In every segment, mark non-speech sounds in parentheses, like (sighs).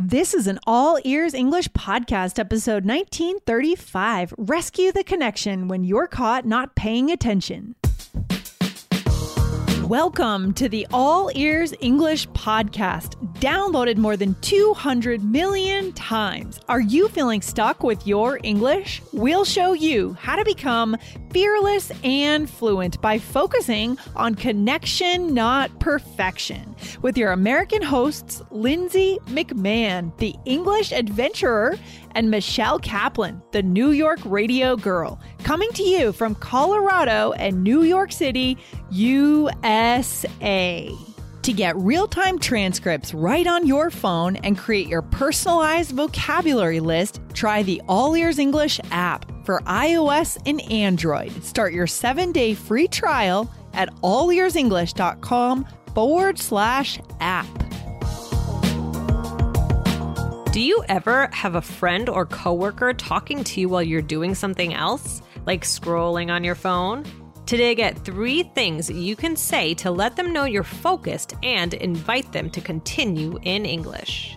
This is an all ears English podcast, episode 1935 Rescue the Connection When You're Caught Not Paying Attention. Welcome to the All Ears English podcast, downloaded more than 200 million times. Are you feeling stuck with your English? We'll show you how to become fearless and fluent by focusing on connection, not perfection. With your American hosts, Lindsay McMahon, the English adventurer, and Michelle Kaplan, the New York radio girl, coming to you from Colorado and New York City, USA. To get real time transcripts right on your phone and create your personalized vocabulary list, try the All Ears English app for iOS and Android. Start your seven day free trial at allearsenglish.com forward slash app. Do you ever have a friend or coworker talking to you while you're doing something else, like scrolling on your phone? Today, get three things you can say to let them know you're focused and invite them to continue in English.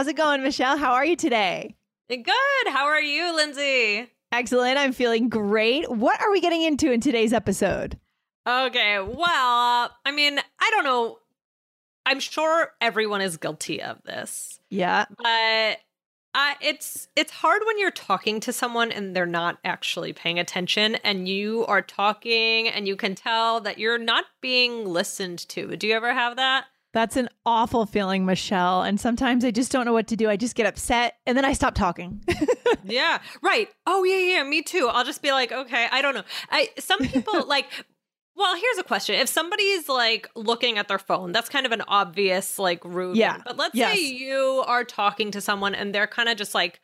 How's it going, Michelle? How are you today? Good. How are you, Lindsay? Excellent. I'm feeling great. What are we getting into in today's episode? Okay. Well, I mean, I don't know. I'm sure everyone is guilty of this. Yeah. But uh, it's it's hard when you're talking to someone and they're not actually paying attention and you are talking and you can tell that you're not being listened to. Do you ever have that? That's an awful feeling, Michelle. And sometimes I just don't know what to do. I just get upset and then I stop talking. (laughs) yeah, right. Oh yeah, yeah, me too. I'll just be like, okay, I don't know. I some people (laughs) like well, here's a question. If somebody's like looking at their phone, that's kind of an obvious like rude. Yeah. But let's Yes. say you are talking to someone and they're kind of just like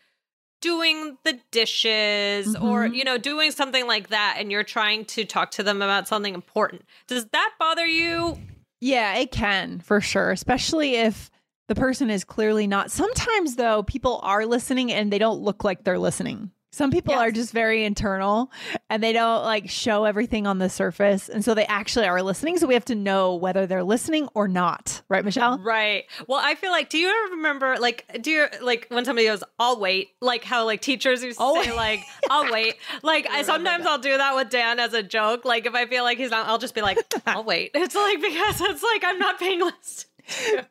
doing the dishes or Mhm. you know doing something like that and you're trying to talk to them about something important. Does that bother you? Yeah, it can for sure, especially if the person is clearly not. Sometimes, though, people are listening and they don't look like they're listening. Some people Yes. are just very internal and they don't like show everything on the surface. And so they actually are listening. So we have to know whether they're listening or not. Right, Michelle? Right. Well, I feel like do you ever remember like do you like when somebody goes, I'll wait, like how like teachers used to I'll say wait. (laughs) like, I'll wait. Like I sometimes that. I'll do that with Dan as a joke. Like if I feel like he's not, I'll just be like, (laughs) I'll wait. It's like because it's like I'm not paying (laughs) list.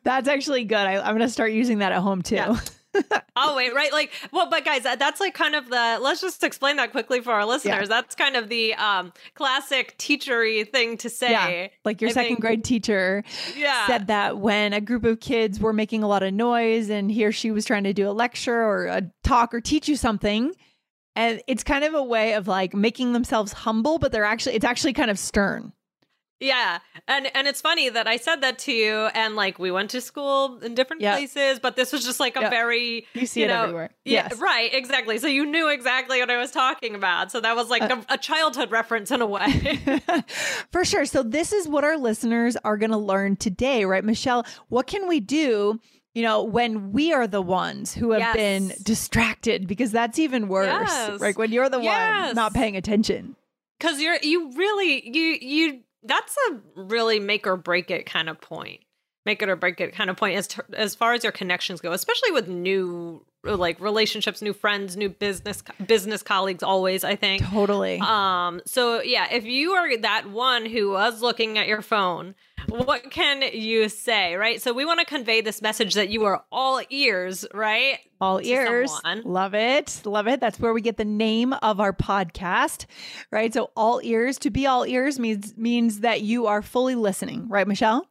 That's actually good. I, I'm going to start using that at home too. Yeah. (laughs) I'll wait, right? Like, well, but guys, that's like kind of the. Let's just explain that quickly for our listeners. That's kind of the um classic teachery thing to say. Yeah, like your I second think- grade teacher Yeah. said that when a group of kids were making a lot of noise and he or she was trying to do a lecture or a talk or teach you something. And it's kind of a way of like making themselves humble, but they're actually, it's actually kind of stern. Yeah. And and it's funny that I said that to you and like we went to school in different Yep. places, but this was just like a Yep. very You see You it know, everywhere. yeah, right, exactly. So you knew exactly what I was talking about. So that was like Uh, a, a childhood reference in a way. (laughs) For sure. So this is what our listeners are going to learn today, right, Michelle? What can we do? You know, when we are the ones who have Yes. been distracted, because that's even worse. Yes. Like when you're the Yes. one not paying attention. Cuz you're you really you you that's a really make or break it kind of point. Make it or break it kind of point as t- as far as your connections go, especially with new like relationships, new friends, new business business colleagues always, I think. Totally. Um, so yeah, if you are that one who was looking at your phone, what can you say, right? So we want to convey this message that you are all ears, right? All ears. someone. Love it. Love it. That's where we get the name of our podcast, right? So all ears to be all ears means means that you are fully listening, right, Michelle?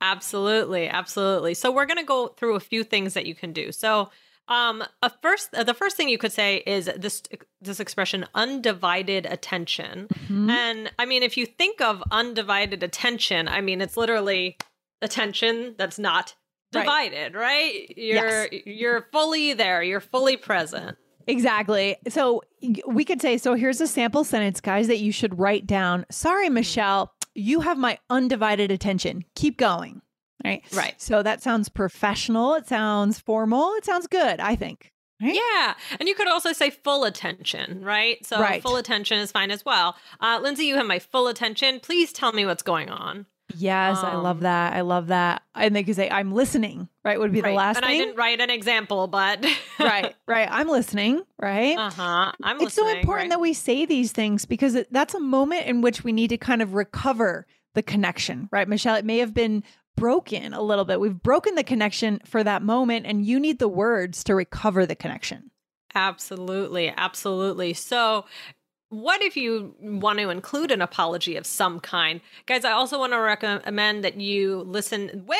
Absolutely, absolutely. So we're going to go through a few things that you can do. So Um, a first, uh, the first thing you could say is this this expression, undivided attention. Mm-hmm. And I mean, if you think of undivided attention, I mean, it's literally attention that's not divided, right? You're Yes. you're fully there. You're fully present. Exactly. So we could say, so here's a sample sentence, guys, that you should write down. Sorry, Michelle, you have my undivided attention. Keep going. Right. Right. So that sounds professional. It sounds formal. It sounds good, I think. Right? Yeah. And you could also say full attention, right? So Right. full attention is fine as well. Uh, Lindsay, you have my full attention. Please tell me what's going on. Yes, I love Um, that. I love that. And they could say, I'm listening, right? Would be the last and thing. I didn't write an example, but right, (laughs) right. I'm listening, right? Uh huh. I'm listening. it's so important right? that we say these things because that's a moment in which we need to kind of recover the connection, right? Michelle, it may have been broken a little bit. We've broken the connection for that moment, and you need the words to recover the connection. Absolutely, absolutely. So, what if you want to include an apology of some kind? Guys, I also want to recommend that you listen way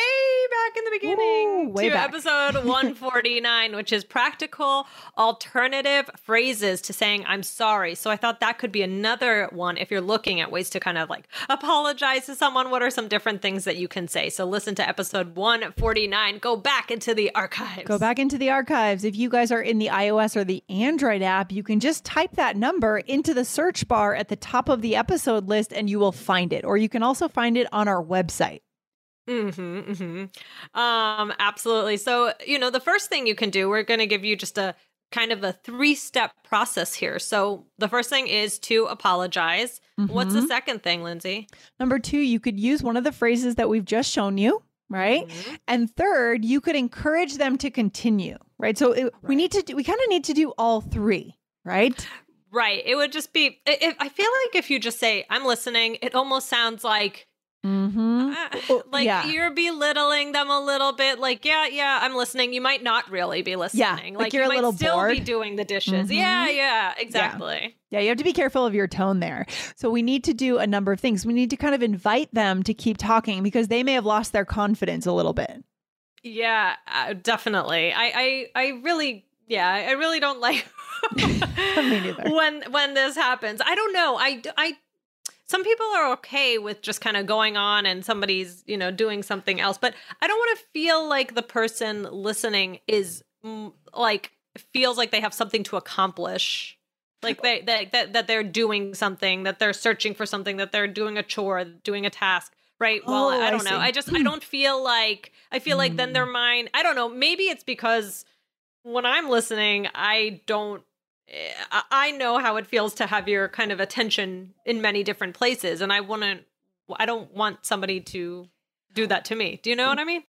back in the beginning Ooh, to back. episode (laughs) 149, which is practical alternative phrases to saying I'm sorry. So, I thought that could be another one if you're looking at ways to kind of like apologize to someone. What are some different things that you can say? So, listen to episode 149. Go back into the archives. Go back into the archives. If you guys are in the iOS or the Android app, you can just type that number into the search bar at the top of the episode list and you will find it. Or you can also find it on our website. Mm-hmm, mm-hmm. Um, absolutely. So, you know, the first thing you can do, we're going to give you just a kind of a three step process here. So, the first thing is to apologize. What's the Mhm. second thing, Lindsay? Number two, you could use one of the phrases that we've just shown you, right? Mhm. And third, you could encourage them to continue, right? So it, we need to do, we kind of need to do all three, right? Right. It would just be, i- if, I feel like if you just say, I'm listening, it almost sounds like, Mm-hmm. uh, (laughs) like yeah. you're belittling them a little bit. Like, yeah, yeah, I'm listening. You might not really be listening. like you're you a might little still be doing the dishes. Mhm. Yeah, yeah, exactly. Yeah, you have to be careful of your tone there. So we need to do a number of things. We need to kind of invite them to keep talking because they may have lost their confidence a little bit. Yeah, uh, definitely. I, I, I really, yeah, I really don't (laughs) like (laughs) Me neither. when when this happens. I don't know. I, I, some people are okay with just kind of going on and somebody's, you know, doing something else, but I don't want to feel like the person listening is mm, like feels like they have something to accomplish. Like they, they that that they're doing something, that they're searching for something, that they're doing a chore, doing a task, right? Well, Oh, I I don't know. I just I don't feel like I feel like then their mind. I don't know. Maybe it's because when I'm listening, I don't. I- know how it feels to have your kind of attention in many different places, and I want to. I don't want somebody to do that to me. Do you know what I mean?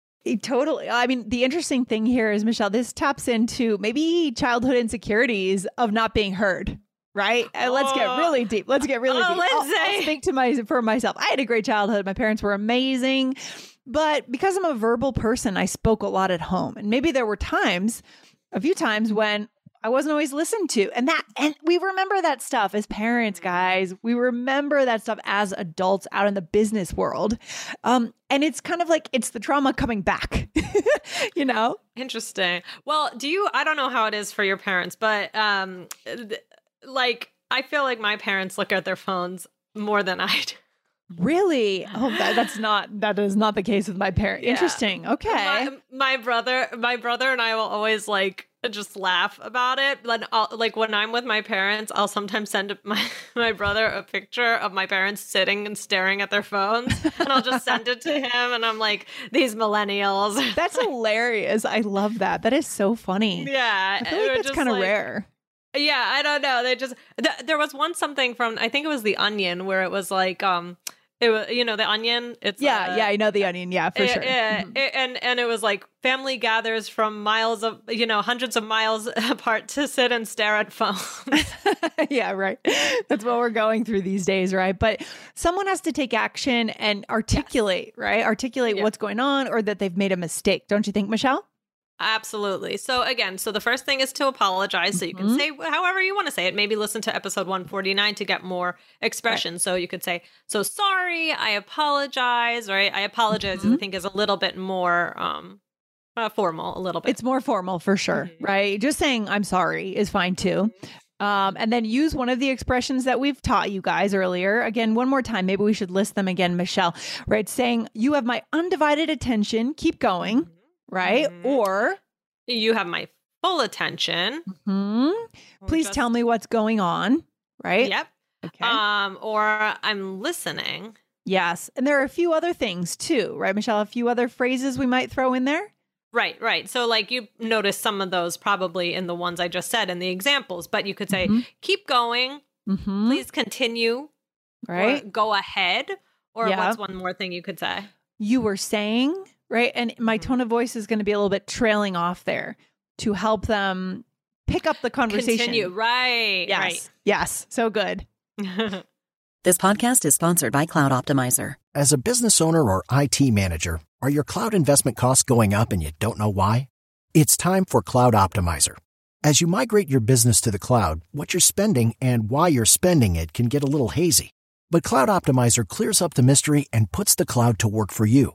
Totally. I mean, the interesting thing here is, Michelle, this taps into maybe childhood insecurities of not being heard. Right? And let's get Oh. really deep. Let's get really Oh, deep. I'll- I'll, speak to my for myself. I had a great childhood. My parents were amazing. But because I'm a verbal person, I spoke a lot at home. And maybe there were times, a few times when I wasn't always listened to. And that and we remember that stuff as parents, guys. We remember that stuff as adults out in the business world. Um, and it's kind of like it's the trauma coming back. (laughs) you know? Interesting. Well, do you? I don't know how it is for your parents, but um, th- like I feel like my parents look at their phones more than I do. Really? Oh, that, (laughs) that's not that is not the case with my parents. Yeah. Interesting. Okay. My, my brother, my brother and I will always like (laughs) just laugh about it. I'll, like when I'm with my parents, I'll sometimes send (laughs) my my brother a picture of my parents sitting and staring at their phones, and I'll just send it to (laughs) him, and I'm like, these millennials. That's hilarious. I love that. That is so funny. yeah, I feel like that's kind of like- rare. Yeah, I don't know. They just th- there was one something from I think it was the Onion where it was like um it was you know the Onion. It's Yeah, uh, yeah, I know the onion. Yeah, for eh, sure. eh, Mhm. eh, and and it was like family gathers from miles of you know hundreds of miles (laughs) apart to sit and stare at phones. (laughs) yeah, right. That's what we're going through these days, right? But someone has to take action and articulate, right? Articulate Yeah. what's going on or that they've made a mistake. Don't you think, Michelle? Absolutely. So again, so the first thing is to apologize. So you can Mhm. say however you want to say it. Maybe listen to episode 149 to get more expression. So you could say, "So sorry, I apologize." Right? I apologize. I Mhm. think is a little bit more um uh, formal a little bit. It's more formal for sure, Mhm. right? Just saying I'm sorry is fine too. Um, and then use one of the expressions that we've taught you guys earlier. Again, one more time. Maybe we should list them again, Michelle. Right? Saying, You have my undivided attention. Keep going. Right? Mhm. Or, you have my full attention. hmm, please Just- tell me what's going on. Right? Yep. Okay. Um, or I'm listening. yes. And there are a few other things too, right, Michelle? A few other phrases we might throw in there. Right, right. So, like, you notice some of those probably in the ones I just said in the examples, but you could say, Mhm. keep going, Mm-hmm. please continue, Right? go ahead. Or Yeah. what's one more thing you could say? you were saying, right? And my Mhm. tone of voice is going to be a little bit trailing off there to help them pick up the conversation. Continue. Right, Yes. Yes. So good. (laughs) This podcast is sponsored by Cloud Optimizer. As a business owner or IT manager, are your cloud investment costs going up and you don't know why? It's time for Cloud Optimizer. As you migrate your business to the cloud, what you're spending and why you're spending it can get a little hazy. But Cloud Optimizer clears up the mystery and puts the cloud to work for you.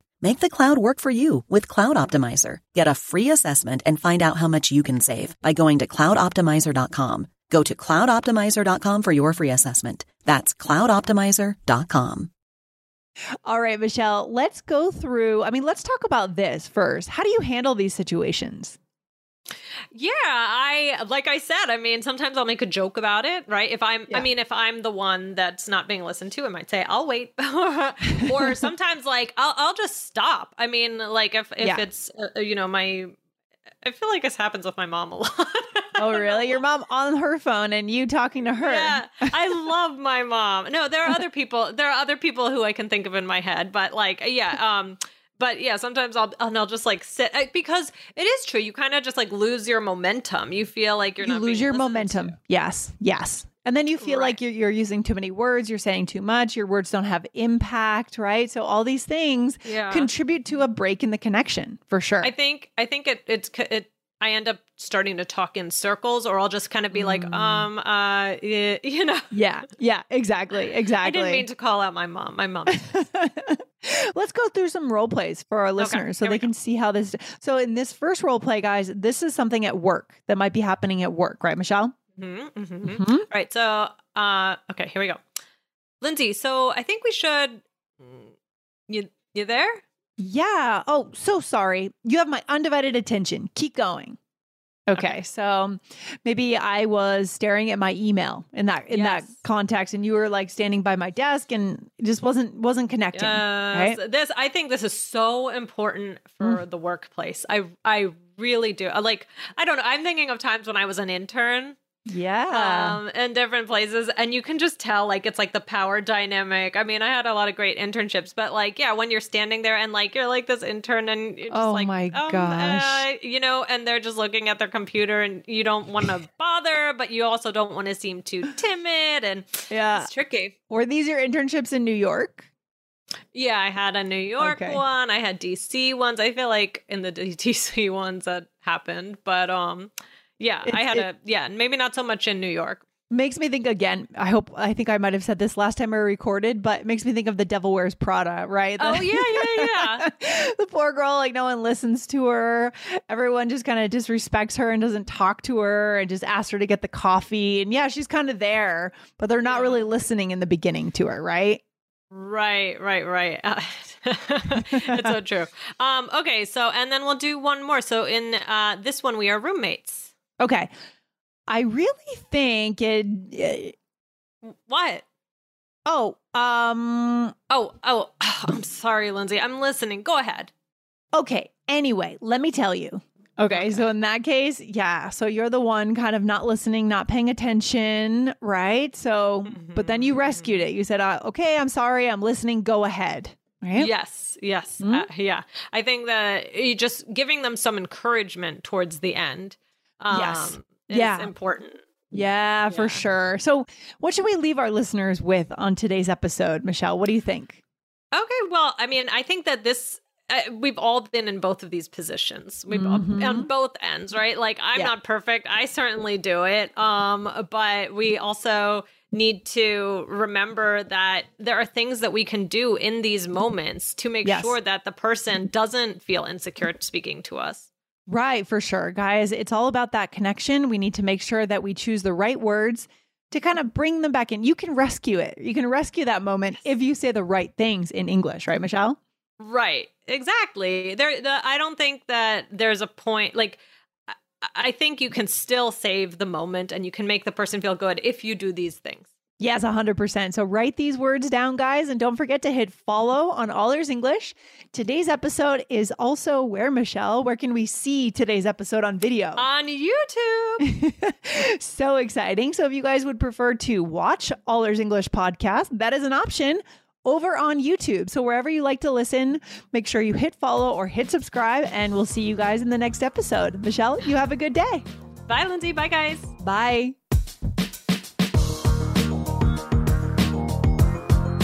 Make the cloud work for you with Cloud Optimizer. Get a free assessment and find out how much you can save by going to cloudoptimizer.com. Go to cloudoptimizer.com for your free assessment. That's cloudoptimizer.com. All right, Michelle, let's go through. I mean, let's talk about this first. How do you handle these situations? Yeah, I like I said, I mean, sometimes I'll make a joke about it, right? If I'm Yeah. I mean, if I'm the one that's not being listened to, I might say, "I'll wait." (laughs) or (laughs) sometimes like I'll I'll just stop. I mean, like if if Yeah. it's uh, you know, my I feel like this happens with my mom a (laughs) lot. Oh, really? Your mom on her phone and you talking to her? Yeah, I love my mom. No, there are other people. There are other people who I can think of in my head, but like, yeah, um, but yeah, sometimes I'll and I'll just like sit because it is true. You kind of just like lose your momentum. You feel like you're you not lose your momentum. to. Yes, yes. And then you feel Right. like you're, you're using too many words, you're saying too much, your words don't have impact, right? So all these things Yeah, contribute to a break in the connection for sure. I think I think it it's it. I end up starting to talk in circles, or I'll just kind of be like, Mm. um, uh, you know. yeah, yeah, exactly, Exactly. (laughs) I didn't mean to call out my mom. My mom. (laughs) (laughs) Let's go through some role plays for our listeners so they can see how this. So, in this first role play, guys, this is something at work that might be happening at work, right, Michelle? hmm hmm Mhm. Right. So, uh, okay, here we go. Lindsay, so I think we should. mm, You you there? Yeah. Oh, so sorry. You have my undivided attention. Keep going. Okay, so maybe I was staring at my email in that in that context, and you were like standing by my desk, and just wasn't wasn't connecting. Yes. right? This I think this is so important for mm. the workplace. I I really do. Like I don't know. I'm thinking of times when I was an intern. Yeah. um, in different places, and you can just tell like it's like the power dynamic. I mean, I had a lot of great internships, but like, yeah, when you're standing there and like you're like this intern, and you're just Oh like, my um, gosh. uh, you know, and they're just looking at their computer, and you don't want to (laughs) bother, but you also don't want to seem too timid, and yeah. it's tricky. Were these your internships in New York? Yeah, I had a New York Okay. one. I had DC ones. I feel like in the DC (laughs) ones that happened, but um, yeah, I had it- a yeah, and maybe not so much in New York. Makes me think again. I hope I think I might have said this last time I recorded, but it makes me think of the Devil Wears Prada, right? Oh The- yeah, yeah, yeah. (laughs) the poor girl, like no one listens to her. Everyone just kind of disrespects her and doesn't talk to her and just asks her to get the coffee. And yeah, she's kind of there, but they're not Yeah. really listening in the beginning to her, right? Right, right, right. Uh, (laughs) it's so true. Um, okay, so and then we'll do one more. So in uh, this one, we are roommates. Okay. I really think it. What? Oh, um, Oh, oh, (sighs) I'm sorry, Lindsay. I'm listening. Go ahead. Okay. Anyway, let me tell you. Okay, So in that case, yeah. So you're the one kind of not listening, not paying attention, right? So, but then you rescued it. You said, uh, okay, I'm sorry. I'm listening. Go ahead. right? Yes, yes, uh, yeah. I think that you just giving them some encouragement towards the end. Um, Yes. Yeah. important. Yeah, for sure. So, what should we leave our listeners with on today's episode, Michelle? What do you think? Okay, well, I mean, I think that this uh, we've all been in both of these positions. We've all- Mhm. on both ends, right? Like I'm Yeah. not perfect. I certainly do it. Um, but we also need to remember that there are things that we can do in these moments to make Yes. sure that the person doesn't feel insecure speaking to us. Right, for sure. Guys, it's all about that connection. We need to make sure that we choose the right words to kind of bring them back in. You can rescue it. You can rescue that moment if you say the right things in English, right, Michelle? Right. Exactly. There the I don't think that there's a point like I- I think you can still save the moment and you can make the person feel good if you do these things. Yes, 100%. So write these words down, guys, and don't forget to hit follow on All Ears English. Today's episode is also where, Michelle? Where can we see today's episode on video? On YouTube. (laughs) so exciting. So if you guys would prefer to watch All Ears English podcast, that is an option over on YouTube. So wherever you like to listen, make sure you hit follow or hit subscribe, and we'll see you guys in the next episode. Michelle, you have a good day. Bye, Lindsay. Bye, guys. Bye.